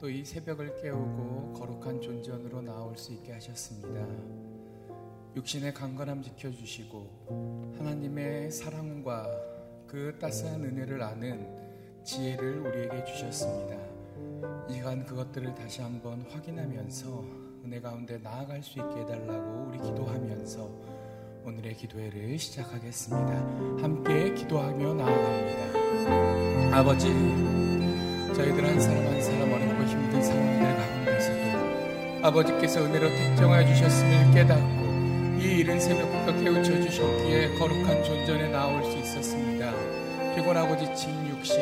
또 이 새벽을 깨우고 거룩한 존전으로 나올 수 있게 하셨습니다. 육신의 강건함 지켜주시고 하나님의 사랑과 그 따스한 은혜를 아는 지혜를 우리에게 주셨습니다. 이 시간 그것들을 다시 한번 확인하면서 은혜 가운데 나아갈 수 있게 해달라고 우리 기도하면서 오늘의 기도회를 시작하겠습니다. 함께 기도하며 나아갑니다. 아버지, 저희들 한 사람 한 사람 어렵고 힘든 상황들 가운데서도 아버지께서 은혜로 택정하여 주셨음을 깨닫고 이 이른 새벽부터 깨우쳐 주셨기에 거룩한 존전에 나올 수 있었습니다. 피곤하고 지친 육신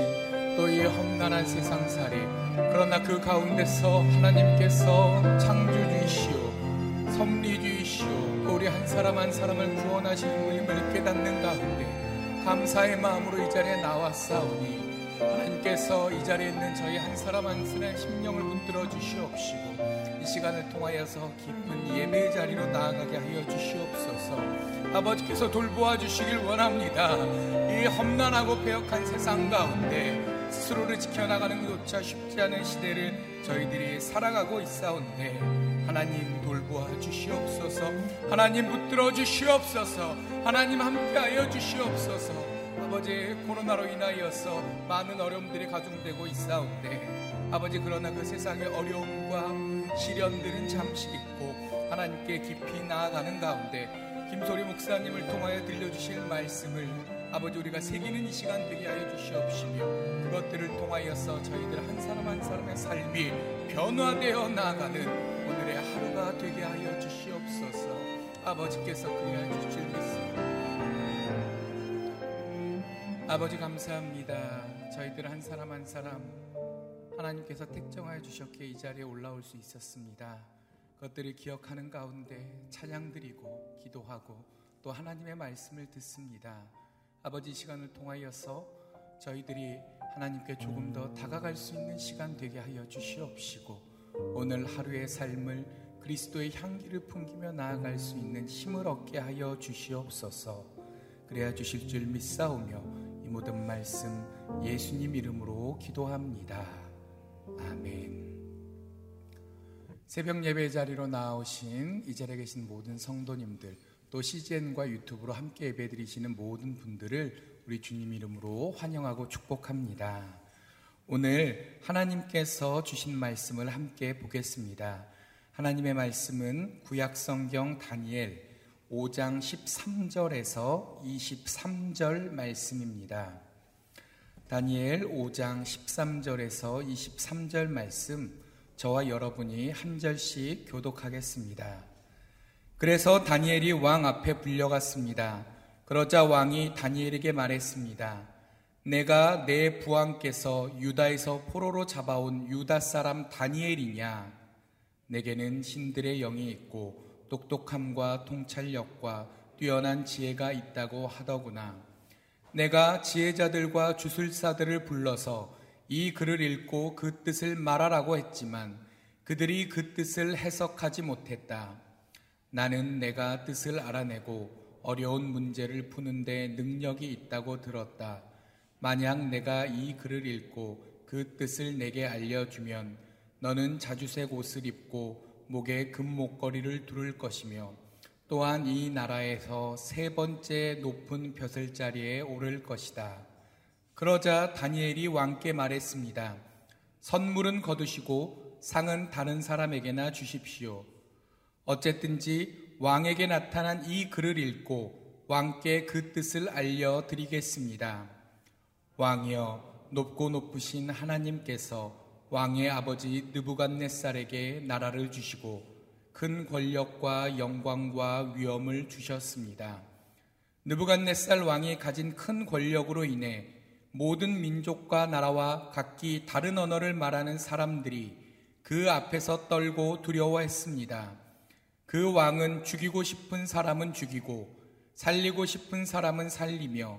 또 이 험난한 세상살이 그러나 그 가운데서 하나님께서 창조주이시오 섭리주이시오 또 우리 한 사람 한 사람을 구원하시는 분임을 깨닫는 가운데 감사의 마음으로 이 자리에 나왔사오니 하나님께서 이 자리에 있는 저희 한 사람 한 사람의 심령을 붙들어 주시옵시고 이 시간을 통하여서 깊은 예배의 자리로 나아가게 하여 주시옵소서. 아버지께서 돌보아 주시길 원합니다. 이 험난하고 배역한 세상 가운데 스스로를 지켜나가는 것조차 쉽지 않은 시대를 저희들이 살아가고 있사온데 하나님 돌보아 주시옵소서. 하나님 붙들어 주시옵소서. 하나님 함께하여 주시옵소서 아버지 코로나로 인하여서 많은 어려움들이 가중되고 있사온데 아버지 그러나 그 세상의 어려움과 시련들은 잠시 있고 하나님께 깊이 나아가는 가운데 김소리 목사님을 통하여 들려주실 말씀을 아버지 우리가 새기는 이 시간 되게 하여 주시옵시며 그것들을 통하여서 저희들 한 사람 한 사람의 삶이 변화되어 나아가는 오늘의 하루가 되게 하여 주시옵소서. 아버지께서 그리하여 주실 믿습니다 아버지 감사합니다 저희들 한 사람 한 사람 하나님께서 택정하여 주셨기에 이 자리에 올라올 수 있었습니다 그것들을 기억하는 가운데 찬양 드리고 기도하고 또 하나님의 말씀을 듣습니다. 아버지 시간을 통하여서 저희들이 하나님께 조금 더 다가갈 수 있는 시간 되게 하여 주시옵시고 오늘 하루의 삶을 그리스도의 향기를 풍기며 나아갈 수 있는 힘을 얻게 하여 주시옵소서. 그래야 주실 줄 믿사오며 이 모든 말씀 예수님 이름으로 기도합니다. 아멘. 새벽 예배 자리로 나오신 이 자리에 계신 모든 성도님들 또 CGN과 유튜브로 함께 예배 드리시는 모든 분들을 우리 주님 이름으로 환영하고 축복합니다. 오늘 하나님께서 주신 말씀을 함께 보겠습니다. 하나님의 말씀은 구약성경 다니엘 5장 13절에서 23절 말씀입니다. 다니엘 5장 13절에서 23절 말씀 저와 여러분이 한 절씩 교독하겠습니다. 그래서 다니엘이 왕 앞에 불려갔습니다. 그러자 왕이 다니엘에게 말했습니다. 내가 내 부왕께서 유다에서 포로로 잡아온 유다 사람 다니엘이냐? 내게는 신들의 영이 있고 똑똑함과 통찰력과 뛰어난 지혜가 있다고 하더구나. 내가 지혜자들과 주술사들을 불러서 이 글을 읽고 그 뜻을 말하라고 했지만 그들이 그 뜻을 해석하지 못했다. 나는 내가 뜻을 알아내고 어려운 문제를 푸는데 능력이 있다고 들었다. 만약 내가 이 글을 읽고 그 뜻을 내게 알려주면 너는 자주색 옷을 입고 목에 금 목걸이를 두를 것이며 또한 이 나라에서 세 번째 높은 벼슬 자리에 오를 것이다. 그러자 다니엘이 왕께 말했습니다. 선물은 거두시고 상은 다른 사람에게나 주십시오. 어쨌든지 왕에게 나타난 이 글을 읽고 왕께 그 뜻을 알려드리겠습니다. 왕이여 높고 높으신 하나님께서 왕의 아버지 느부갓네살에게 나라를 주시고 큰 권력과 영광과 위엄을 주셨습니다. 느부갓네살 왕이 가진 큰 권력으로 인해 모든 민족과 나라와 각기 다른 언어를 말하는 사람들이 그 앞에서 떨고 두려워했습니다. 그 왕은 죽이고 싶은 사람은 죽이고 살리고 싶은 사람은 살리며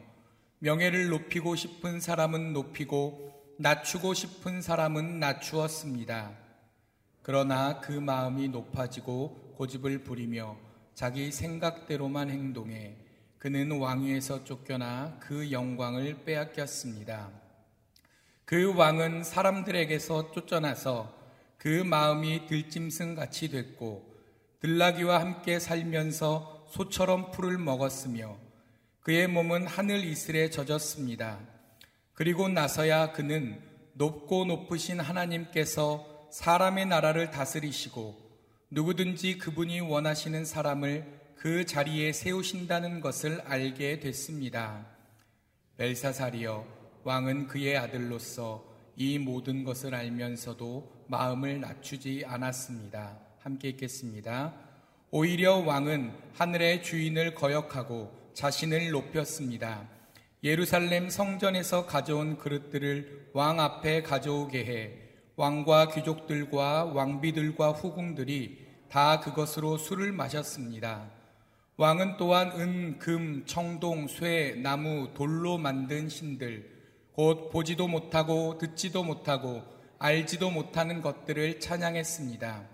명예를 높이고 싶은 사람은 높이고 낮추고 싶은 사람은 낮추었습니다. 그러나 그 마음이 높아지고 고집을 부리며 자기 생각대로만 행동해 그는 왕위에서 쫓겨나 그 영광을 빼앗겼습니다. 그 왕은 사람들에게서 쫓겨나서 그 마음이 들짐승 같이 됐고 들나귀와 함께 살면서 소처럼 풀을 먹었으며 그의 몸은 하늘 이슬에 젖었습니다. 그리고 나서야 그는 높고 높으신 하나님께서 사람의 나라를 다스리시고 누구든지 그분이 원하시는 사람을 그 자리에 세우신다는 것을 알게 됐습니다. 벨사살이여 왕은 그의 아들로서 이 모든 것을 알면서도 마음을 낮추지 않았습니다. 함께 읽겠습니다. 오히려 왕은 하늘의 주인을 거역하고 자신을 높였습니다. 예루살렘 성전에서 가져온 그릇들을 왕 앞에 가져오게 해 왕과 귀족들과 왕비들과 후궁들이 다 그것으로 술을 마셨습니다. 왕은 또한 은, 금, 청동, 쇠, 나무, 돌로 만든 신들, 곧 보지도 못하고 듣지도 못하고 알지도 못하는 것들을 찬양했습니다.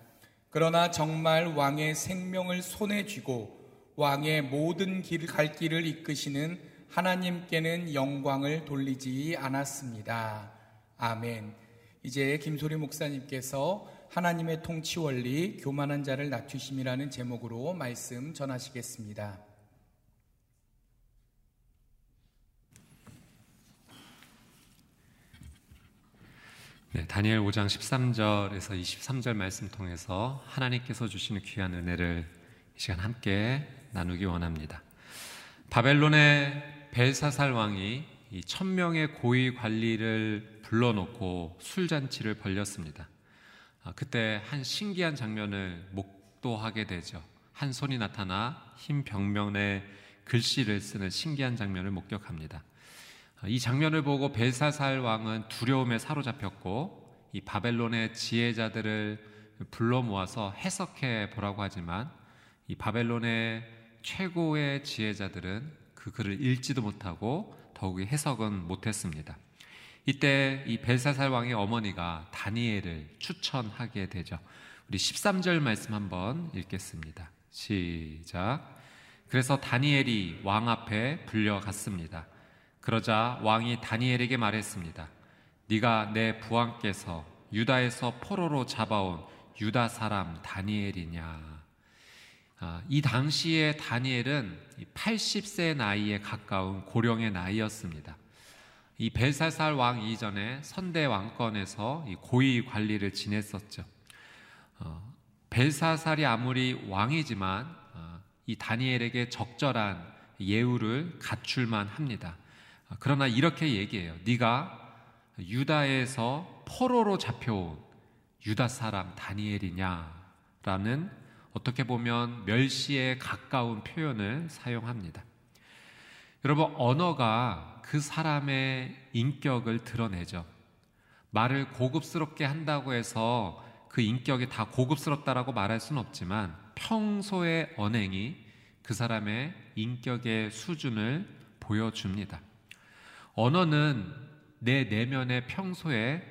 그러나 정말 왕의 생명을 손에 쥐고 왕의 모든 길, 갈 길을 이끄시는 하나님께는 영광을 돌리지 않았습니다. 아멘. 이제 김소리 목사님께서 하나님의 통치 원리 교만한 자를 낮추심이라는 제목으로 말씀 전하시겠습니다. 네, 다니엘 5장 13절에서 23절 말씀 통해서 하나님께서 주시는 귀한 은혜를 이 시간 함께 나누기 원합니다. 바벨론의 벨사살 왕이 이 천명의 고위 관리를 불러놓고 술잔치를 벌렸습니다. 아, 그때 한 신기한 장면을 목도하게 되죠. 한 손이 나타나 흰 벽면에 글씨를 쓰는 신기한 장면을 목격합니다. 아, 이 장면을 보고 벨사살 왕은 두려움에 사로잡혔고 이 바벨론의 지혜자들을 불러 모아서 해석해 보라고 하지만 이 바벨론의 최고의 지혜자들은 그 글을 읽지도 못하고 더욱이 해석은 못했습니다. 이때 이 벨사살 왕의 어머니가 다니엘을 추천하게 되죠. 우리 13절 말씀 한번 읽겠습니다. 시작. 그래서 다니엘이 왕 앞에 불려갔습니다. 그러자 왕이 다니엘에게 말했습니다. 네가 내 부왕께서 유다에서 포로로 잡아온 유다 사람 다니엘이냐? 아, 이 당시에 다니엘은 80세 나이에 가까운 고령의 나이였습니다. 이 벨사살 왕 이전에 선대 왕권에서 고위 관리를 지냈었죠. 어, 벨사살이 아무리 왕이지만 어, 이 다니엘에게 적절한 예우를 갖출만 합니다. 어, 그러나 이렇게 얘기해요. 네가 유다에서 포로로 잡혀온 유다 사람 다니엘이냐라는 어떻게 보면 멸시에 가까운 표현을 사용합니다. 여러분 언어가 그 사람의 인격을 드러내죠. 말을 고급스럽게 한다고 해서 그 인격이 다 고급스럽다라고 말할 수는 없지만 평소의 언행이 그 사람의 인격의 수준을 보여줍니다. 언어는 내 내면의 평소에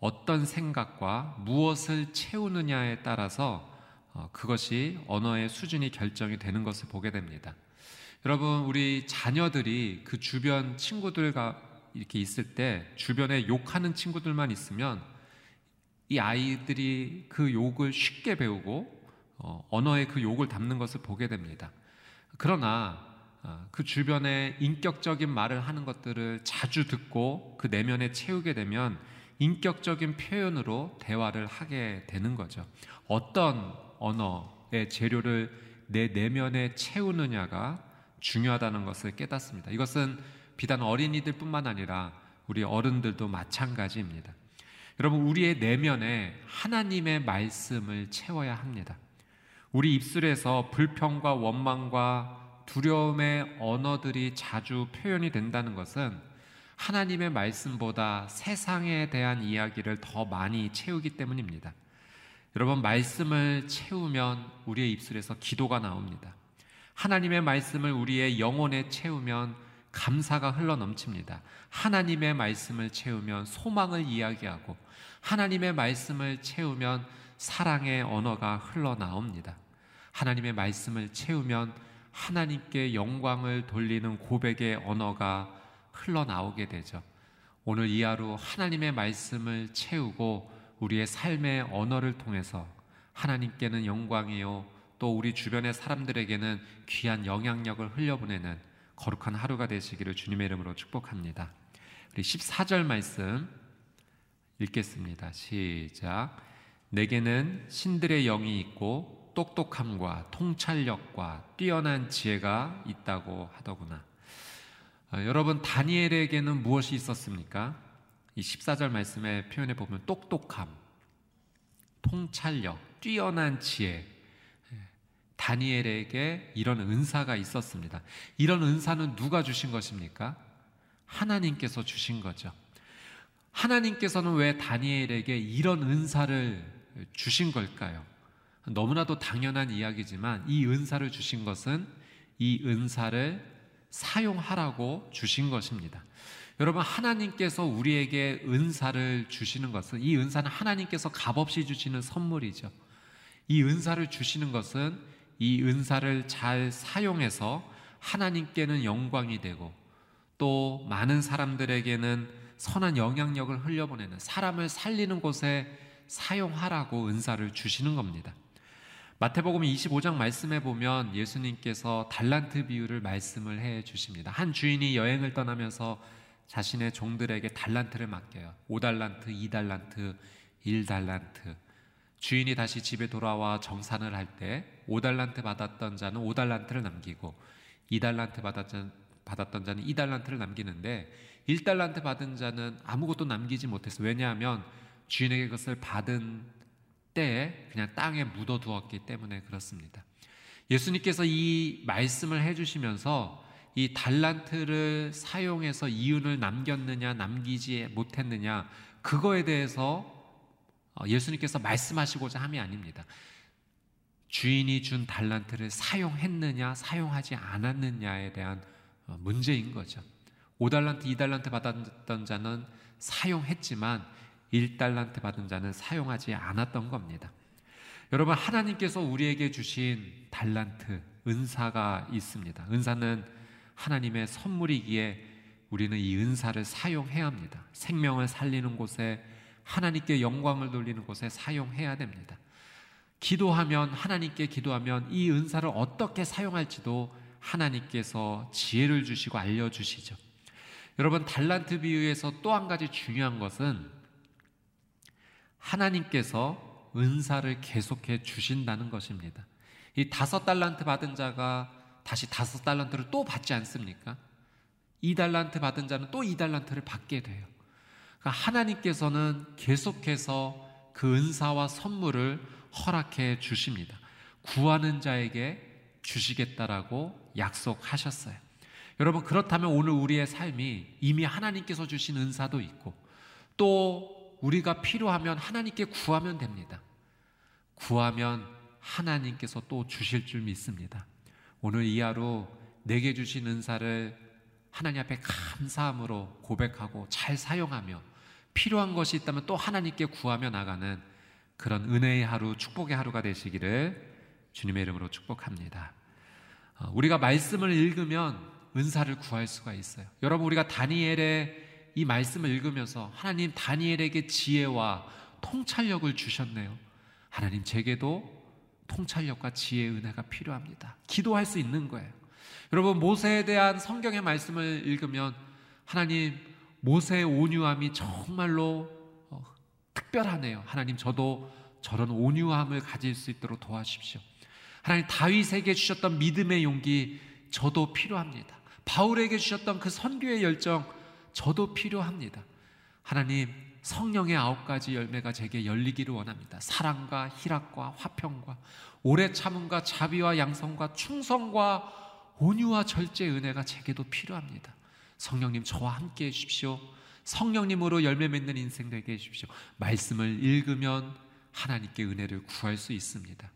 어떤 생각과 무엇을 채우느냐에 따라서 어, 그것이 언어의 수준이 결정이 되는 것을 보게 됩니다. 여러분, 우리 자녀들이 그 주변 친구들과 이렇게 있을 때 주변에 욕하는 친구들만 있으면 이 아이들이 그 욕을 쉽게 배우고 어, 언어에 그 욕을 담는 것을 보게 됩니다. 그러나 어, 그 주변에 인격적인 말을 하는 것들을 자주 듣고 그 내면에 채우게 되면 인격적인 표현으로 대화를 하게 되는 거죠. 어떤 언어의 재료를 내 내면에 채우느냐가 중요하다는 것을 깨닫습니다. 이것은 비단 어린이들뿐만 아니라 우리 어른들도 마찬가지입니다. 여러분, 우리의 내면에 하나님의 말씀을 채워야 합니다. 우리 입술에서 불평과 원망과 두려움의 언어들이 자주 표현이 된다는 것은 하나님의 말씀보다 세상에 대한 이야기를 더 많이 채우기 때문입니다. 여러분, 말씀을 채우면 우리의 입술에서 기도가 나옵니다. 하나님의 말씀을 우리의 영혼에 채우면 감사가 흘러 넘칩니다. 하나님의 말씀을 채우면 소망을 이야기하고 하나님의 말씀을 채우면 사랑의 언어가 흘러 나옵니다. 하나님의 말씀을 채우면 하나님께 영광을 돌리는 고백의 언어가 흘러나오게 되죠. 오늘 이 하루 하나님의 말씀을 채우고 우리의 삶의 언어를 통해서 하나님께는 영광이요 또 우리 주변의 사람들에게는 귀한 영향력을 흘려보내는 거룩한 하루가 되시기를 주님의 이름으로 축복합니다. 우리 14절 말씀 읽겠습니다. 시작. 내게는 신들의 영이 있고 똑똑함과 통찰력과 뛰어난 지혜가 있다고 하더구나. 아, 여러분 다니엘에게는 무엇이 있었습니까? 이 14절 말씀에 표현해 보면 똑똑함, 통찰력, 뛰어난 지혜. 다니엘에게 이런 은사가 있었습니다. 이런 은사는 누가 주신 것입니까? 하나님께서 주신 거죠. 하나님께서는 왜 다니엘에게 이런 은사를 주신 걸까요? 너무나도 당연한 이야기지만 이 은사를 주신 것은 이 은사를 사용하라고 주신 것입니다. 여러분, 하나님께서 우리에게 은사를 주시는 것은 이 은사는 하나님께서 값없이 주시는 선물이죠. 이 은사를 주시는 것은 이 은사를 잘 사용해서 하나님께는 영광이 되고 또 많은 사람들에게는 선한 영향력을 흘려보내는 사람을 살리는 곳에 사용하라고 은사를 주시는 겁니다. 마태복음 25장 말씀에 보면 예수님께서 달란트 비유를 말씀을 해 주십니다. 한 주인이 여행을 떠나면서 자신의 종들에게 달란트를 맡겨요. 5달란트, 2달란트, 1달란트. 주인이 다시 집에 돌아와 정산을 할 때 5달란트 받았던 자는 5달란트를 남기고 2달란트 받았던, 받았던 자는 2달란트를 남기는데 1달란트 받은 자는 아무것도 남기지 못했어요. 왜냐하면 주인에게 그것을 받은 때에 그냥 땅에 묻어 두었기 때문에 그렇습니다. 예수님께서 이 말씀을 해주시면서 이 달란트를 사용해서 이윤을 남겼느냐 남기지 못했느냐 그거에 대해서 어, 예수님께서 말씀하시고자 함이 아닙니다. 주인이 준 달란트를 사용했느냐, 사용하지 않았느냐에 대한 어, 문제인 거죠. 5달란트, 2달란트 받았던 자는 사용했지만 1달란트 받은 자는 사용하지 않았던 겁니다. 여러분, 하나님께서 우리에게 주신 달란트, 은사가 있습니다. 은사는 하나님의 선물이기에 우리는 이 은사를 사용해야 합니다. 생명을 살리는 곳에 하나님께 영광을 돌리는 곳에 사용해야 됩니다. 기도하면 하나님께 기도하면 이 은사를 어떻게 사용할지도 하나님께서 지혜를 주시고 알려 주시죠. 여러분 달란트 비유에서 또 한 가지 중요한 것은 하나님께서 은사를 계속해 주신다는 것입니다. 이 다섯 달란트 받은 자가 다시 다섯 달란트를 또 받지 않습니까? 이 달란트 받은 자는 또 이 달란트를 받게 돼요. 그러니까 하나님께서는 계속해서 그 은사와 선물을 허락해 주십니다. 구하는 자에게 주시겠다라고 약속하셨어요. 여러분 그렇다면 오늘 우리의 삶이 이미 하나님께서 주신 은사도 있고 또 우리가 필요하면 하나님께 구하면 됩니다. 구하면 하나님께서 또 주실 줄 믿습니다. 오늘 이 하루 내게 주신 은사를 하나님 앞에 감사함으로 고백하고 잘 사용하며 필요한 것이 있다면 또 하나님께 구하며 나가는 그런 은혜의 하루, 축복의 하루가 되시기를 주님의 이름으로 축복합니다. 어, 우리가 말씀을 읽으면 은사를 구할 수가 있어요. 여러분, 우리가 다니엘의 이 말씀을 읽으면서 하나님 다니엘에게 지혜와 통찰력을 주셨네요. 하나님 제게도 통찰력과 지혜의 은혜가 필요합니다. 기도할 수 있는 거예요. 여러분, 모세에 대한 성경의 말씀을 읽으면 하나님 모세의 온유함이 정말로 어, 특별하네요. 하나님 저도 저런 온유함을 가질 수 있도록 도와주십시오. 하나님 다윗에게 주셨던 믿음의 용기 저도 필요합니다. 바울에게 주셨던 그 선교의 열정 저도 필요합니다. 하나님 성령의 아홉 가지 열매가 제게 열리기를 원합니다. 사랑과 희락과 화평과 오래 참음과 자비와 양성과 충성과 온유와 절제 은혜가 제게도 필요합니다. 성령님 저와 함께 해 주십시오. 성령님으로 열매 맺는 인생 되게 해 주십시오. 말씀을 읽으면 하나님께 은혜를 구할 수 있습니다.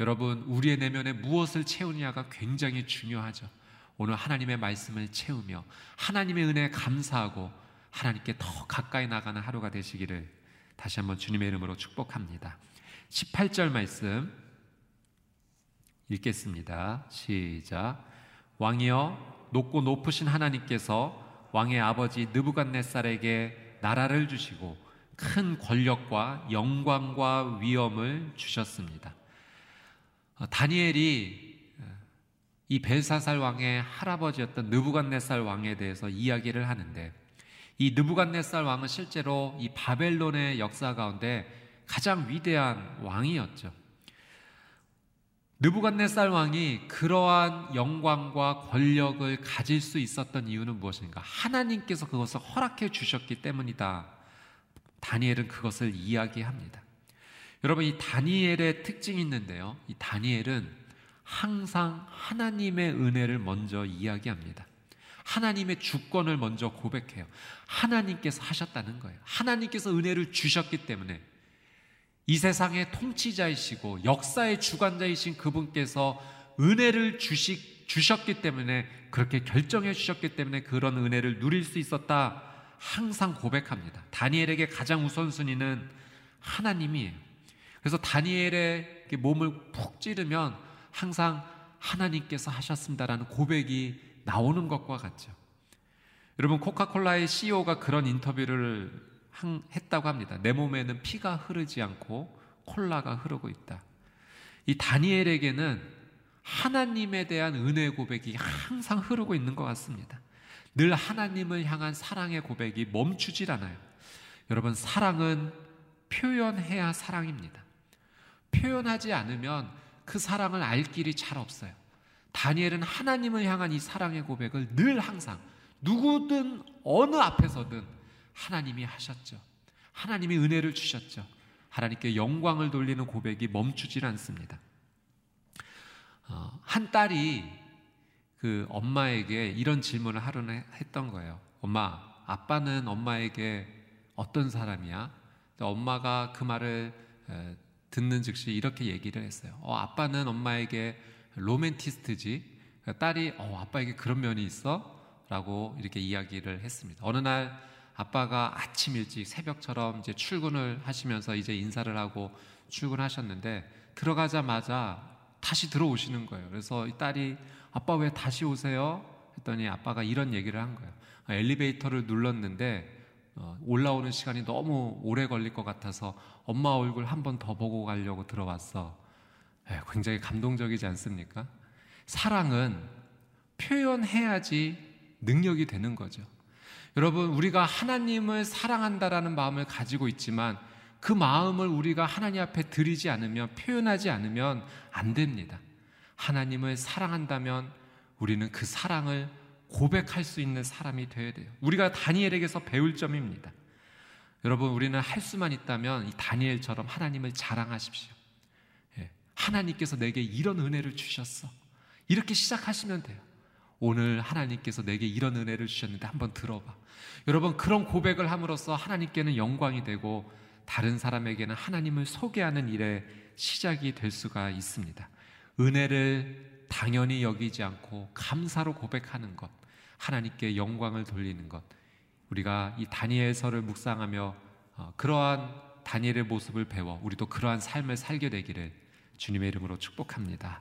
여러분, 우리의 내면에 무엇을 채우냐가 굉장히 중요하죠. 오늘 하나님의 말씀을 채우며 하나님의 은혜에 감사하고 하나님께 더 가까이 나가는 하루가 되시기를 다시 한번 주님의 이름으로 축복합니다. 18절 말씀 읽겠습니다. 시작. 왕이여 높고 높으신 하나님께서 왕의 아버지 느부갓네살에게 나라를 주시고 큰 권력과 영광과 위엄을 주셨습니다. 어, 다니엘이 어, 이 벨사살 왕의 할아버지였던 느부갓네살 왕에 대해서 이야기를 하는데 이 느부갓네살 왕은 실제로 이 바벨론의 역사 가운데 가장 위대한 왕이었죠. 느부갓네살 왕이 그러한 영광과 권력을 가질 수 있었던 이유는 무엇인가? 하나님께서 그것을 허락해 주셨기 때문이다. 다니엘은 그것을 이야기합니다. 여러분 이 다니엘의 특징이 있는데요. 이 다니엘은 항상 하나님의 은혜를 먼저 이야기합니다. 하나님의 주권을 먼저 고백해요. 하나님께서 하셨다는 거예요. 하나님께서 은혜를 주셨기 때문에 이 세상의 통치자이시고 역사의 주관자이신 그분께서 은혜를 주시, 주셨기 때문에 그렇게 결정해 주셨기 때문에 그런 은혜를 누릴 수 있었다. 항상 고백합니다. 다니엘에게 가장 우선순위는 하나님이에요. 그래서 다니엘의 몸을 푹 찌르면 항상 하나님께서 하셨습니다라는 고백이 나오는 것과 같죠. 여러분 코카콜라의 CEO가 그런 인터뷰를 했다고 합니다. 내 몸에는 피가 흐르지 않고 콜라가 흐르고 있다. 이 다니엘에게는 하나님에 대한 은혜 고백이 항상 흐르고 있는 것 같습니다. 늘 하나님을 향한 사랑의 고백이 멈추질 않아요. 여러분, 사랑은 표현해야 사랑입니다. 표현하지 않으면 그 사랑을 알 길이 잘 없어요. 다니엘은 하나님을 향한 이 사랑의 고백을 늘 항상 누구든 어느 앞에서든 하나님이 하셨죠. 하나님이 은혜를 주셨죠. 하나님께 영광을 돌리는 고백이 멈추질 않습니다. 어, 한 딸이 그 엄마에게 이런 질문을 하루는 했던 거예요. 엄마, 아빠는 엄마에게 어떤 사람이야? 엄마가 그 말을 듣는 즉시 이렇게 얘기를 했어요. 어, 아빠는 엄마에게 로맨티스트지. 딸이 어, 아빠에게 그런 면이 있어? 라고 이렇게 이야기를 했습니다. 어느 날 아빠가 아침 일찍 새벽처럼 이제 출근을 하시면서 이제 인사를 하고 출근하셨는데 들어가자마자 다시 들어오시는 거예요. 그래서 이 딸이 아빠 왜 다시 오세요? 했더니 아빠가 이런 얘기를 한 거예요. 아, 엘리베이터를 눌렀는데 어, 올라오는 시간이 너무 오래 걸릴 것 같아서 엄마 얼굴 한 번 더 보고 가려고 들어왔어. 에, 굉장히 감동적이지 않습니까? 사랑은 표현해야지 능력이 되는 거죠. 여러분, 우리가 하나님을 사랑한다라는 마음을 가지고 있지만 그 마음을 우리가 하나님 앞에 드리지 않으면 표현하지 않으면 안 됩니다. 하나님을 사랑한다면 우리는 그 사랑을 고백할 수 있는 사람이 되어야 돼요. 우리가 다니엘에게서 배울 점입니다. 여러분, 우리는 할 수만 있다면 이 다니엘처럼 하나님을 자랑하십시오. 예, 하나님께서 내게 이런 은혜를 주셨어. 이렇게 시작하시면 돼요. 오늘 하나님께서 내게 이런 은혜를 주셨는데 한번 들어봐. 여러분, 그런 고백을 함으로써 하나님께는 영광이 되고 다른 사람에게는 하나님을 소개하는 일의 시작이 될 수가 있습니다. 은혜를 당연히 여기지 않고 감사로 고백하는 것, 하나님께 영광을 돌리는 것. 우리가 이 다니엘서를 묵상하며 어, 그러한 다니엘의 모습을 배워 우리도 그러한 삶을 살게 되기를 주님의 이름으로 축복합니다.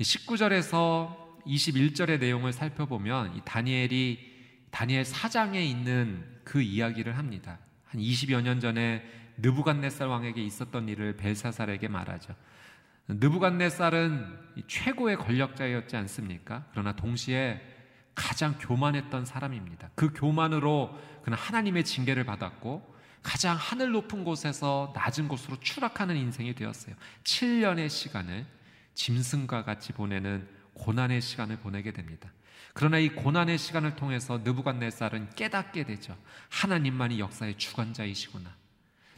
19절에서 21절의 내용을 살펴보면 이 다니엘이 다니엘 사장에 있는 그 이야기를 합니다. 한 20여 년 전에 느부갓네살 왕에게 있었던 일을 벨사살에게 말하죠. 느부갓네살은 최고의 권력자였지 않습니까? 그러나 동시에 가장 교만했던 사람입니다. 그 교만으로 그는 하나님의 징계를 받았고 가장 하늘 높은 곳에서 낮은 곳으로 추락하는 인생이 되었어요. 7년의 시간을 짐승과 같이 보내는 고난의 시간을 보내게 됩니다. 그러나 이 고난의 시간을 통해서 느부갓네살은 깨닫게 되죠. 하나님만이 역사의 주관자이시구나.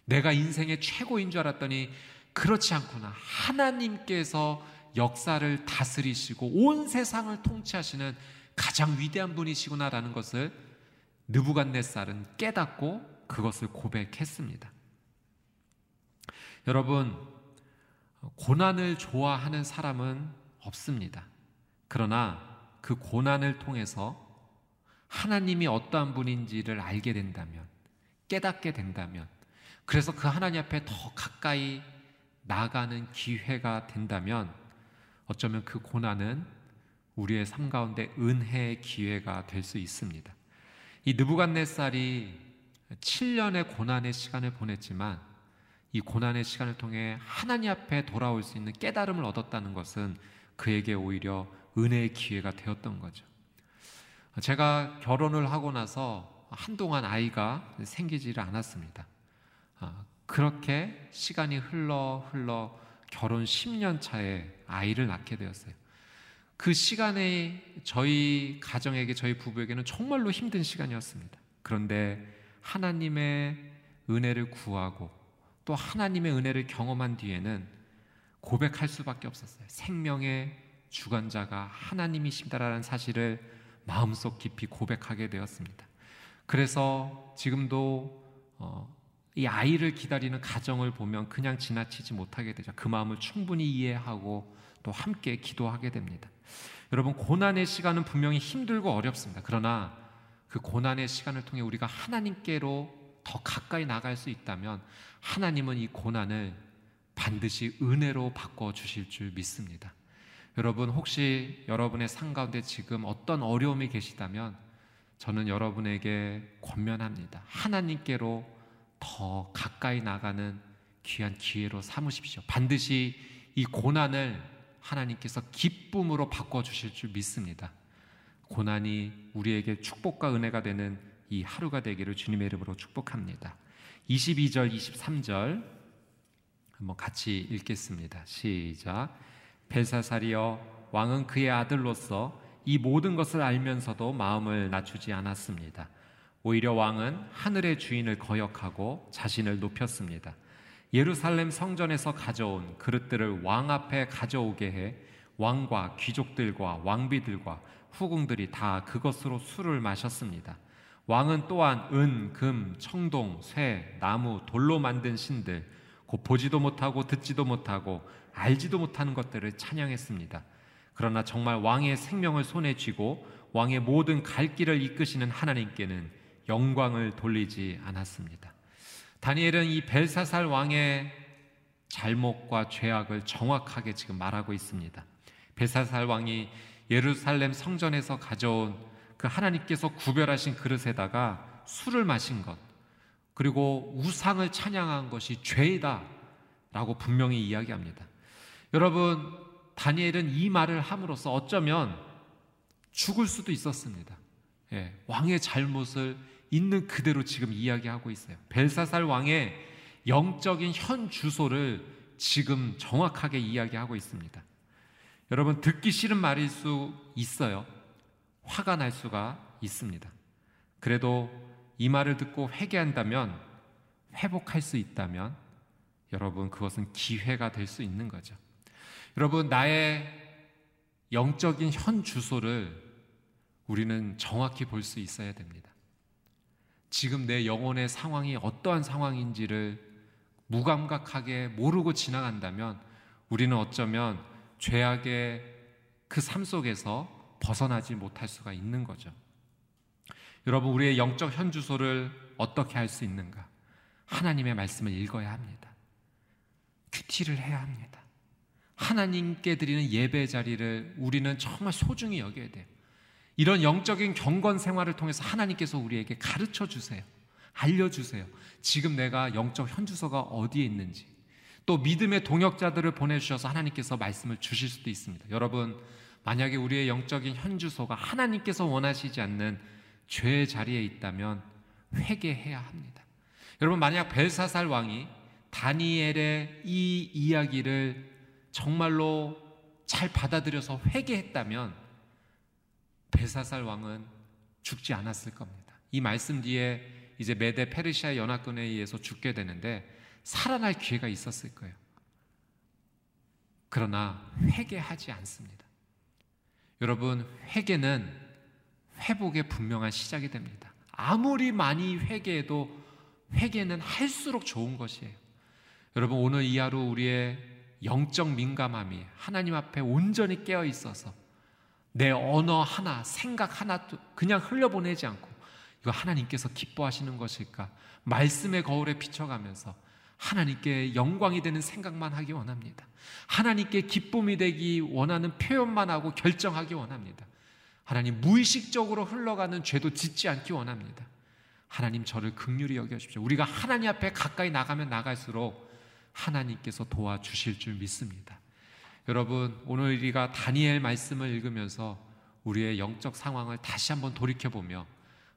내가 인생의 최고인 줄 알았더니 그렇지 않구나. 하나님께서 역사를 다스리시고 온 세상을 통치하시는 가장 위대한 분이시구나라는 것을 느부갓네살은 깨닫고 그것을 고백했습니다. 여러분 고난을 좋아하는 사람은 없습니다. 그러나 그 고난을 통해서 하나님이 어떠한 분인지를 알게 된다면 깨닫게 된다면 그래서 그 하나님 앞에 더 가까이 나가는 기회가 된다면 어쩌면 그 고난은 우리의 삶 가운데 은혜의 기회가 될 수 있습니다. 이 느부갓네살이 7년의 고난의 시간을 보냈지만 이 고난의 시간을 통해 하나님 앞에 돌아올 수 있는 깨달음을 얻었다는 것은 그에게 오히려 은혜의 기회가 되었던 거죠. 제가 결혼을 하고 나서 한동안 아이가 생기지를 않았습니다. 아, 그렇게 시간이 흘러 흘러 결혼 10년 차에 아이를 낳게 되었어요. 그 시간에 저희 가정에게 저희 부부에게는 정말로 힘든 시간이었습니다. 그런데 하나님의 은혜를 구하고 또 하나님의 은혜를 경험한 뒤에는 고백할 수밖에 없었어요. 생명의 주관자가 하나님이십니다라는 사실을 마음속 깊이 고백하게 되었습니다. 그래서 지금도 어, 이 아이를 기다리는 가정을 보면 그냥 지나치지 못하게 되죠. 그 마음을 충분히 이해하고 또 함께 기도하게 됩니다. 여러분, 고난의 시간은 분명히 힘들고 어렵습니다. 그러나 그 고난의 시간을 통해 우리가 하나님께로 더 가까이 나갈 수 있다면 하나님은 이 고난을 반드시 은혜로 바꿔 주실 줄 믿습니다. 여러분, 혹시 여러분의 삶 가운데 지금 어떤 어려움이 계시다면 저는 여러분에게 권면합니다. 하나님께로 더 가까이 나가는 귀한 기회로 삼으십시오. 반드시 이 고난을 하나님께서 기쁨으로 바꿔주실 줄 믿습니다. 고난이 우리에게 축복과 은혜가 되는 이 하루가 되기를 주님의 이름으로 축복합니다. 22절, 23절 한번 같이 읽겠습니다. 시작. 벨사살이여 왕은 그의 아들로서 이 모든 것을 알면서도 마음을 낮추지 않았습니다. 오히려 왕은 하늘의 주인을 거역하고 자신을 높였습니다. 예루살렘 성전에서 가져온 그릇들을 왕 앞에 가져오게 해 왕과 귀족들과 왕비들과 후궁들이 다 그것으로 술을 마셨습니다. 왕은 또한 은, 금, 청동, 쇠, 나무, 돌로 만든 신들, 곧곧 보지도 못하고 듣지도 못하고 알지도 못하는 것들을 찬양했습니다. 그러나 정말 왕의 생명을 손에 쥐고 왕의 모든 갈 길을 이끄시는 하나님께는 영광을 돌리지 않았습니다. 다니엘은 이 벨사살 왕의 잘못과 죄악을 정확하게 지금 말하고 있습니다. 벨사살 왕이 예루살렘 성전에서 가져온 그 하나님께서 구별하신 그릇에다가 술을 마신 것, 그리고 우상을 찬양한 것이 죄이다. 라고 분명히 이야기합니다. 여러분, 다니엘은 이 말을 함으로써 어쩌면 죽을 수도 있었습니다. 예, 왕의 잘못을 있는 그대로 지금 이야기하고 있어요. 벨사살 왕의 영적인 현 주소를 지금 정확하게 이야기하고 있습니다. 여러분, 듣기 싫은 말일 수 있어요. 화가 날 수가 있습니다. 그래도 이 말을 듣고 회개한다면, 회복할 수 있다면, 여러분, 그것은 기회가 될 수 있는 거죠. 여러분, 나의 영적인 현 주소를 우리는 정확히 볼 수 있어야 됩니다. 지금 내 영혼의 상황이 어떠한 상황인지를 무감각하게 모르고 지나간다면 우리는 어쩌면 죄악의 그 삶 속에서 벗어나지 못할 수가 있는 거죠. 여러분, 우리의 영적 현 주소를 어떻게 할 수 있는가? 하나님의 말씀을 읽어야 합니다. 큐티를 해야 합니다. 하나님께 드리는 예배 자리를 우리는 정말 소중히 여겨야 돼요. 이런 영적인 경건 생활을 통해서 하나님께서 우리에게 가르쳐 주세요. 알려주세요. 지금 내가 영적 현주소가 어디에 있는지. 또 믿음의 동역자들을 보내주셔서 하나님께서 말씀을 주실 수도 있습니다. 여러분, 만약에 우리의 영적인 현주소가 하나님께서 원하시지 않는 죄의 자리에 있다면 회개해야 합니다. 여러분, 만약 벨사살 왕이 다니엘의 이 이야기를 정말로 잘 받아들여서 회개했다면 벨사살 왕은 죽지 않았을 겁니다. 이 말씀 뒤에 이제 메데 페르시아 연합군에 의해서 죽게 되는데 살아날 기회가 있었을 거예요. 그러나 회개하지 않습니다. 여러분, 회개는 회복의 분명한 시작이 됩니다. 아무리 많이 회개해도 회개는 할수록 좋은 것이에요. 여러분, 오늘 이 하루 우리의 영적 민감함이 하나님 앞에 온전히 깨어 있어서 내 언어 하나, 생각 하나 그냥 흘려보내지 않고 이거 하나님께서 기뻐하시는 것일까? 말씀의 거울에 비춰가면서 하나님께 영광이 되는 생각만 하기 원합니다. 하나님께 기쁨이 되기 원하는 표현만 하고 결정하기 원합니다. 하나님 무의식적으로 흘러가는 죄도 짓지 않기 원합니다. 하나님 저를 극률히 여겨주십시오. 우리가 하나님 앞에 가까이 나가면 나갈수록 하나님께서 도와주실 줄 믿습니다. 여러분, 오늘 우리가 다니엘 말씀을 읽으면서 우리의 영적 상황을 다시 한번 돌이켜보며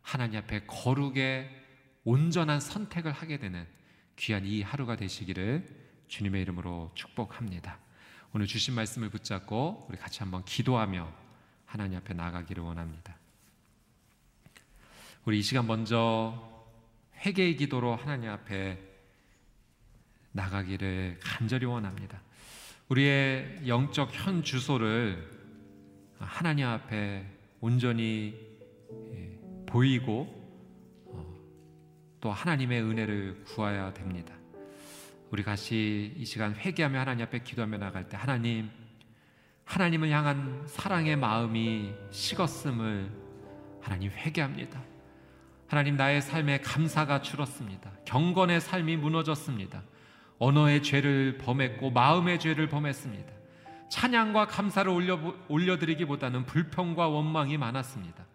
하나님 앞에 거룩의 온전한 선택을 하게 되는 귀한 이 하루가 되시기를 주님의 이름으로 축복합니다. 오늘 주신 말씀을 붙잡고 우리 같이 한번 기도하며 하나님 앞에 나가기를 원합니다. 우리 이 시간 먼저 회개의 기도로 하나님 앞에 나가기를 간절히 원합니다. 우리의 영적 현 주소를 하나님 앞에 온전히 예, 보이고 어, 또 하나님의 은혜를 구해야 됩니다. 우리 같이 이 시간 회개하며 하나님 앞에 기도하며 나갈 때 하나님 하나님을 향한 사랑의 마음이 식었음을 하나님 회개합니다. 하나님 나의 삶에 감사가 줄었습니다. 경건의 삶이 무너졌습니다. 언어의 죄를 범했고 마음의 죄를 범했습니다. 찬양과 감사를 올려, 올려드리기보다는 불평과 원망이 많았습니다.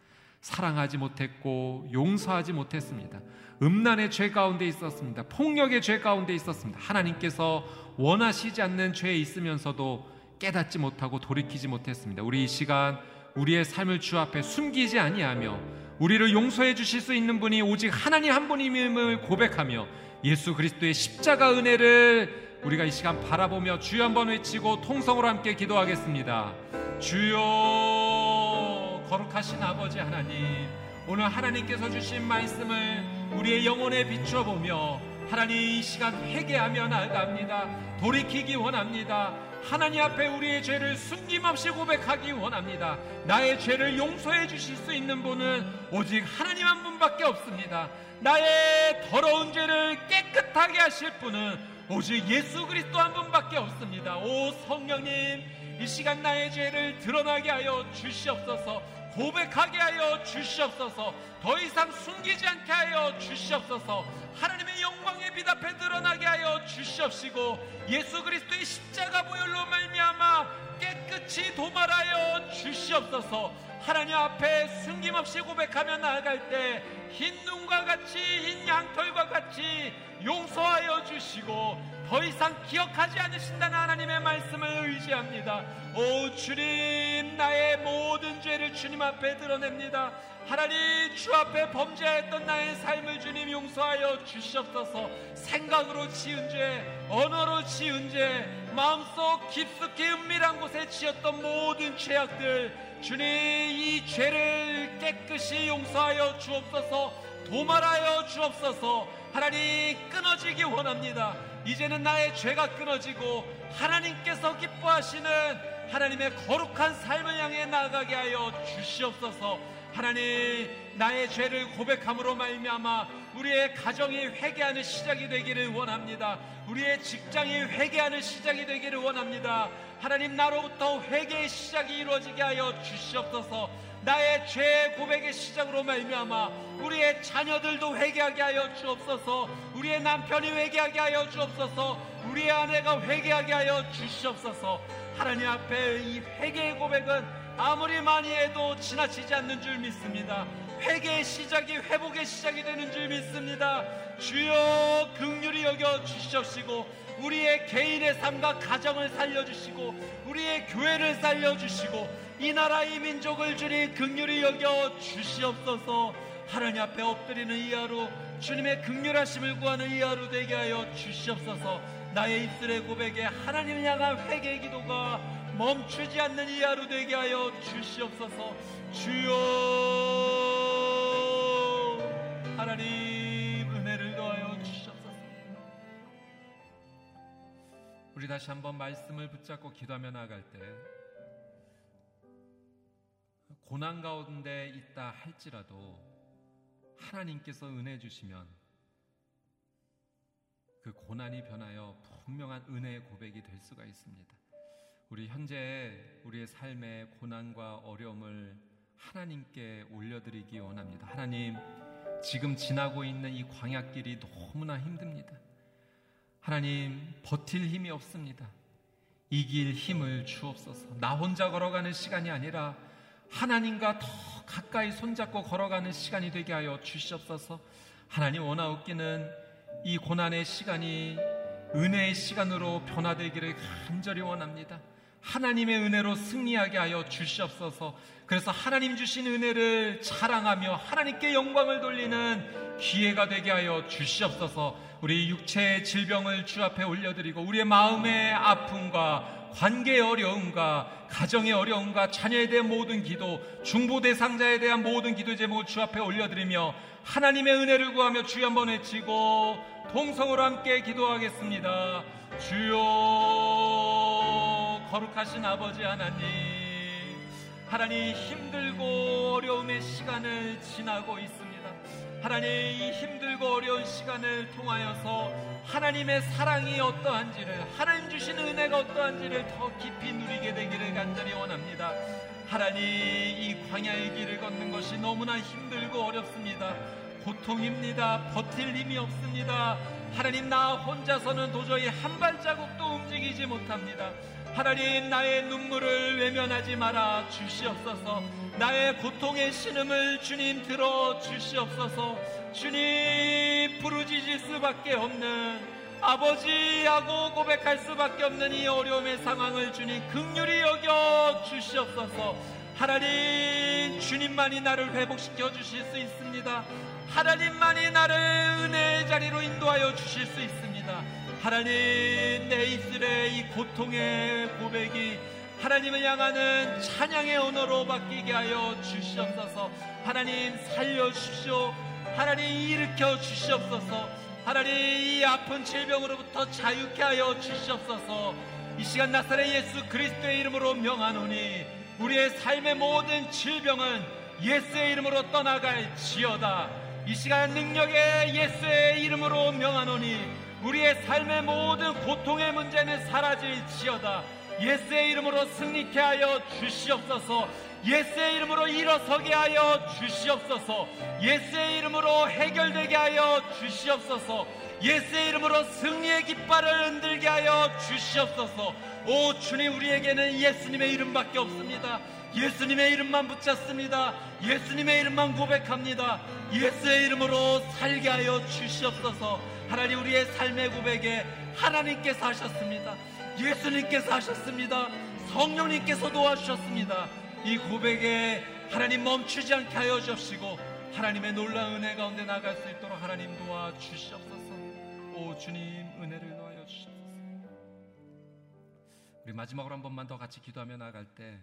사랑하지 못했고 용서하지 못했습니다. 음란의 죄 가운데 있었습니다. 폭력의 죄 가운데 있었습니다. 하나님께서 원하시지 않는 죄에 있으면서도 깨닫지 못하고 돌이키지 못했습니다. 우리 이 시간 우리의 삶을 주 앞에 숨기지 아니하며 우리를 용서해 주실 수 있는 분이 오직 하나님 한 분임을 고백하며 예수 그리스도의 십자가 은혜를 우리가 이 시간 바라보며 주여 한번 외치고 통성으로 함께 기도하겠습니다. 주여 거룩하신 아버지 하나님 오늘 하나님께서 주신 말씀을 우리의 영혼에 비추어 보며 하나님 이 시간 회개하며 나아갑니다. 돌이키기 원합니다. 하나님 앞에 우리의 죄를 숨김없이 고백하기 원합니다. 나의 죄를 용서해 주실 수 있는 분은 오직 하나님 한 분밖에 없습니다. 나의 더러운 죄를 깨끗하게 하실 분은 오직 예수 그리스도 한 분밖에 없습니다. 오 성령님, 이 시간 나의 죄를 드러나게 하여 주시옵소서. 고백하게 하여 주시옵소서. 더 이상 숨기지 않게 하여 주시옵소서. 하나님의 빛 앞에 드러나게 하여 주시옵시고 예수 그리스도의 십자가 보혈로 말미암아 깨끗이 도말하여 주시옵소서. 하나님 앞에 숨김없이 고백하며 나아갈 때 흰 눈과 같이 흰 양털과 같이 용서하여 주시고 더 이상 기억하지 않으신다는 하나님의 말씀을 의지합니다. 오 주님 나의 모든 죄를 주님 앞에 드러냅니다. 하나님 주 앞에 범죄했던 나의 삶을 주님 용서하여 주시옵소서 생각으로 지은 죄 언어로 지은 죄 마음속 깊숙이 은밀한 곳에 지었던 모든 죄악들 주님 이 죄를 깨끗이 용서하여 주옵소서 도말하여 주옵소서 하나님 끊어지기 원합니다. 이제는 나의 죄가 끊어지고 하나님께서 기뻐하시는 하나님의 거룩한 삶을 향해 나아가게 하여 주시옵소서 하나님 나의 죄를 고백함으로 말미암아 우리의 가정이 회개하는 시작이 되기를 원합니다. 우리의 직장이 회개하는 시작이 되기를 원합니다. 하나님 나로부터 회개의 시작이 이루어지게 하여 주시옵소서. 나의 죄 고백의 시작으로 말미암아 우리의 자녀들도 회개하게 하여 주옵소서. 우리의 남편이 회개하게 하여 주옵소서. 우리의 아내가 회개하게 하여 주시옵소서. 하나님 앞에 이 회개의 고백은 아무리 많이 해도 지나치지 않는 줄 믿습니다. 회개의 시작이 회복의 시작이 되는 줄 믿습니다. 주여 극률이 여겨 주시옵시고 우리의 개인의 삶과 가정을 살려주시고 우리의 교회를 살려주시고 이 나라의 민족을 주님 극률이 여겨 주시옵소서 하나님 앞에 엎드리는 이 하루 주님의 극률하심을 구하는 이 하루 되게 하여 주시옵소서 나의 입술의 고백에 하나님을 향한 회개의 기도가 멈추지 않는 이 하루 되게 하여 주시옵소서. 주여! 하나님 은혜를 더하여 주시옵소서. 우리 다시 한번 말씀을 붙잡고 기도하며 나아갈 때 고난 가운데 있다 할지라도 하나님께서 은혜 주시면 그 고난이 변하여 분명한 은혜의 고백이 될 수가 있습니다. 우리 현재 우리의 삶의 고난과 어려움을 하나님께 올려드리기 원합니다. 하나님, 지금 지나고 있는 이 광야길이 너무나 힘듭니다. 하나님, 버틸 힘이 없습니다. 이길 힘을 주옵소서. 나 혼자 걸어가는 시간이 아니라 하나님과 더 가까이 손잡고 걸어가는 시간이 되게 하여 주시옵소서. 하나님 원하옵기는 이 고난의 시간이 은혜의 시간으로 변화되기를 간절히 원합니다. 하나님의 은혜로 승리하게 하여 주시옵소서. 그래서 하나님 주신 은혜를 자랑하며 하나님께 영광을 돌리는 기회가 되게 하여 주시옵소서. 우리 육체의 질병을 주 앞에 올려드리고 우리의 마음의 아픔과 관계의 어려움과 가정의 어려움과 자녀에 대한 모든 기도, 중보 대상자에 대한 모든 기도 제목을 주 앞에 올려드리며 하나님의 은혜를 구하며 주여 한번 외치고 동성으로 함께 기도하겠습니다. 주여 거룩하신 아버지 하나님, 하나님 힘들고 어려움의 시간을 지나고 있습니다. 하나님 이 힘들고 어려운 시간을 통하여서 하나님의 사랑이 어떠한지를 하나님 주신 은혜가 어떠한지를 더 깊이 누리게 되기를 간절히 원합니다. 하나님 이 광야의 길을 걷는 것이 너무나 힘들고 어렵습니다. 고통입니다. 버틸 힘이 없습니다. 하나님 나 혼자서는 도저히 한 발자국도 움직이지 못합니다. 하나님 나의 눈물을 외면하지 마라 주시옵소서. 나의 고통의 신음을 주님 들어 주시옵소서. 주님 부르짖을 수밖에 없는 아버지하고 고백할 수밖에 없는 이 어려움의 상황을 주님 극률이 여겨 주시옵소서. 하나님 주님만이 나를 회복시켜 주실 수 있습니다. 하나님만이 나를 은혜의 자리로 인도하여 주실 수 있습니다 하나님 내 입술의 이 고통의 고백이 하나님을 향하는 찬양의 언어로 바뀌게 하여 주시옵소서. 하나님 살려주십시오. 하나님 일으켜 주시옵소서. 하나님 이 아픈 질병으로부터 자유케 하여 주시옵소서. 이 시간 나사렛 예수 그리스도의 이름으로 명하노니 우리의 삶의 모든 질병은 예수의 이름으로 떠나갈 지어다. 이 시간 능력의 예수의 이름으로 명하노니 우리의 삶의 모든 고통의 문제는 사라질지어다. 예수의 이름으로 승리케 하여 주시옵소서. 예수의 이름으로 일어서게 하여 주시옵소서. 예수의 이름으로 해결되게 하여 주시옵소서. 예수의 이름으로 승리의 깃발을 흔들게 하여 주시옵소서. 오 주님 우리에게는 예수님의 이름밖에 없습니다. 예수님의 이름만 붙잡습니다. 예수님의 이름만 고백합니다. 예수의 이름으로 살게 하여 주시옵소서. 하나님 우리의 삶의 고백에 하나님께서 하셨습니다. 예수님께서 하셨습니다. 성령님께서 도와주셨습니다. 이 고백에 하나님 멈추지 않게 하여 주시고 하나님의 놀라운 은혜 가운데 나갈 수 있도록 하나님 도와주시옵소서. 오 주님 은혜를 놓하여 주시옵소서. 우리 마지막으로 한 번만 더 같이 기도하며 나갈 때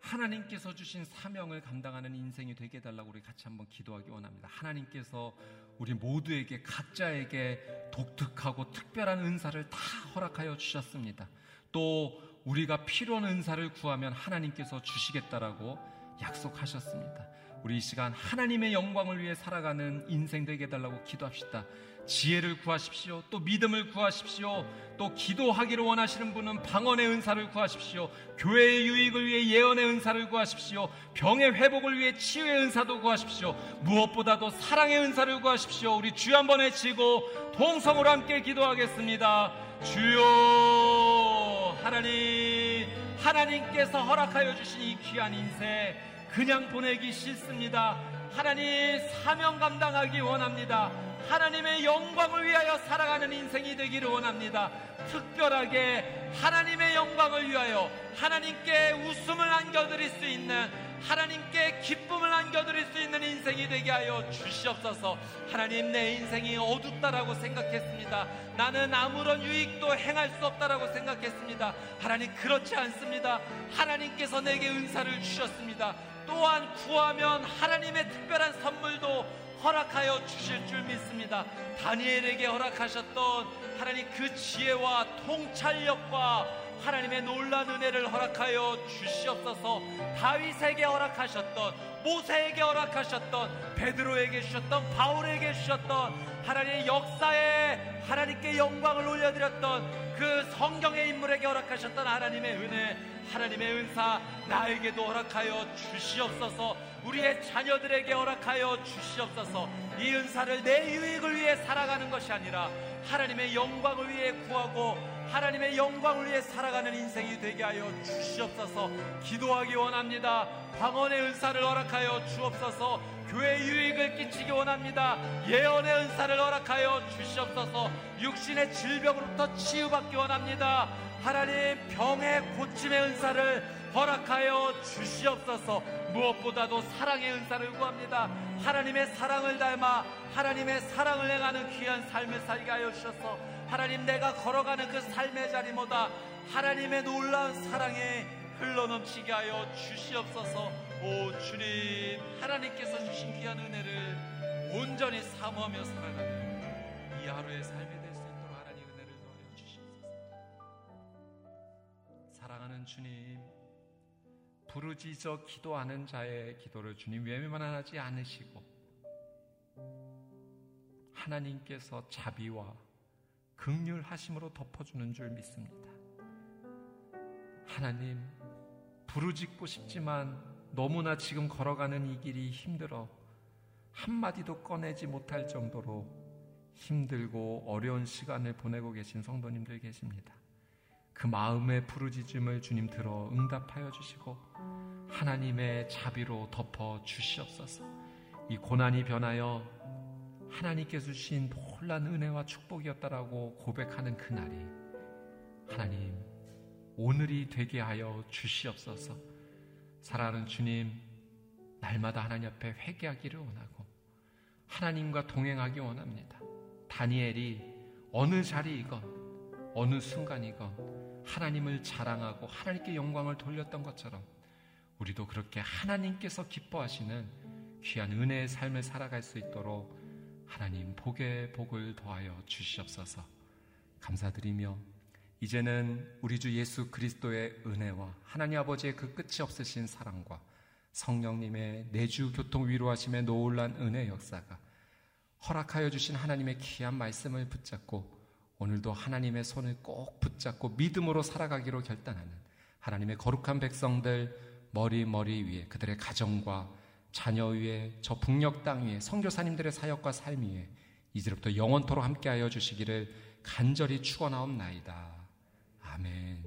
하나님께서 주신 사명을 감당하는 인생이 되게 해달라고 우리 같이 한번 기도하기 원합니다. 하나님께서 우리 모두에게 각자에게 독특하고 특별한 은사를 다 허락하여 주셨습니다. 또 우리가 필요한 은사를 구하면 하나님께서 주시겠다라고 약속하셨습니다. 우리 이 시간 하나님의 영광을 위해 살아가는 인생 되게 해달라고 기도합시다. 지혜를 구하십시오. 또 믿음을 구하십시오. 또 기도하기를 원하시는 분은 방언의 은사를 구하십시오. 교회의 유익을 위해 예언의 은사를 구하십시오. 병의 회복을 위해 치유의 은사도 구하십시오. 무엇보다도 사랑의 은사를 구하십시오. 우리 주여 한번 외치고 동성으로 함께 기도하겠습니다. 주여 하나님 하나님께서 허락하여 주신 이 귀한 인생 그냥 보내기 싫습니다. 하나님 사명 감당하기 원합니다. 하나님의 영광을 위하여 살아가는 인생이 되기를 원합니다. 특별하게 하나님의 영광을 위하여 하나님께 웃음을 안겨드릴 수 있는 하나님께 기쁨을 안겨드릴 수 있는 인생이 되게 하여 주시옵소서. 하나님 내 인생이 어둡다라고 생각했습니다. 나는 아무런 유익도 행할 수 없다라고 생각했습니다. 하나님 그렇지 않습니다. 하나님께서 내게 은사를 주셨습니다. 또한 구하면 하나님의 특별한 선물도 허락하여 주실 줄 믿습니다. 다니엘에게 허락하셨던 하나님 그 지혜와 통찰력과 하나님의 놀란 은혜를 허락하여 주시옵소서. 다윗에게 허락하셨던 모세에게 허락하셨던 베드로에게 주셨던 바울에게 주셨던 하나님의 역사에 하나님께 영광을 올려드렸던 그 성경의 인물에게 허락하셨던 하나님의 은혜 하나님의 은사 나에게도 허락하여 주시옵소서. 우리의 자녀들에게 허락하여 주시옵소서. 이 은사를 내 유익을 위해 살아가는 것이 아니라 하나님의 영광을 위해 구하고 하나님의 영광을 위해 살아가는 인생이 되게 하여 주시옵소서. 기도하기 원합니다. 방언의 은사를 허락하여 주옵소서. 교회 유익을 끼치기 원합니다. 예언의 은사를 허락하여 주시옵소서. 육신의 질병으로부터 치유받기 원합니다. 하나님 병의 고침의 은사를 허락하여 주시옵소서 무엇보다도 사랑의 은사를 구합니다 하나님의 사랑을 닮아 하나님의 사랑을 행하는 귀한 삶을 살게 하여 주셔서 하나님 내가 걸어가는 그 삶의 자리보다. 하나님의 놀라운 사랑에 흘러넘치게 하여 주시옵소서. 오 주님 하나님께서 주신 귀한 은혜를 온전히 사모하며 살아가는 이 하루의 삶이 주님 부르짖어 기도하는 자의 기도를 주님 외면하지 않으시고 하나님께서 자비와 극률하심으로 덮어주는 줄 믿습니다. 하나님 부르짖고 싶지만 너무나 지금 걸어가는 이 길이 힘들어 한마디도 꺼내지 못할 정도로 힘들고 어려운 시간을 보내고 계신 성도님들 계십니다. 그 마음의 부르짖음을 주님 들어 응답하여 주시고 하나님의 자비로 덮어 주시옵소서. 이 고난이 변하여 하나님께서 주신 놀란 은혜와 축복이었다라고 고백하는 그날이 하나님 오늘이 되게 하여 주시옵소서. 사랑하는 주님 날마다 하나님 앞에 회개하기를 원하고 하나님과 동행하기 원합니다. 다니엘이 어느 자리이건 어느 순간이건 하나님을 자랑하고 하나님께 영광을 돌렸던 것처럼 우리도 그렇게 하나님께서 기뻐하시는 귀한 은혜의 삶을 살아갈 수 있도록 하나님 복의 복을 더하여 주시옵소서. 감사드리며 이제는 우리 주 예수 그리스도의 은혜와 하나님 아버지의 그 끝이 없으신 사랑과 성령님의 내주 교통 위로하심의 놀란 은혜 역사가 허락하여 주신 하나님의 귀한 말씀을 붙잡고 오늘도 하나님의 손을 꼭 붙잡고 믿음으로 살아가기로 결단하는 하나님의 거룩한 백성들 머리 머리 위에 그들의 가정과 자녀 위에 저 북녘 땅 위에 선교사님들의 사역과 삶 위에 이제부터 영원토록 함께하여 주시기를 간절히 축원하옵나이다. 아멘.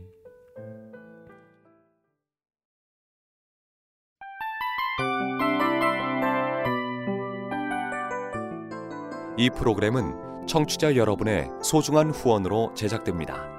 이 프로그램은 청취자 여러분의 소중한 후원으로 제작됩니다.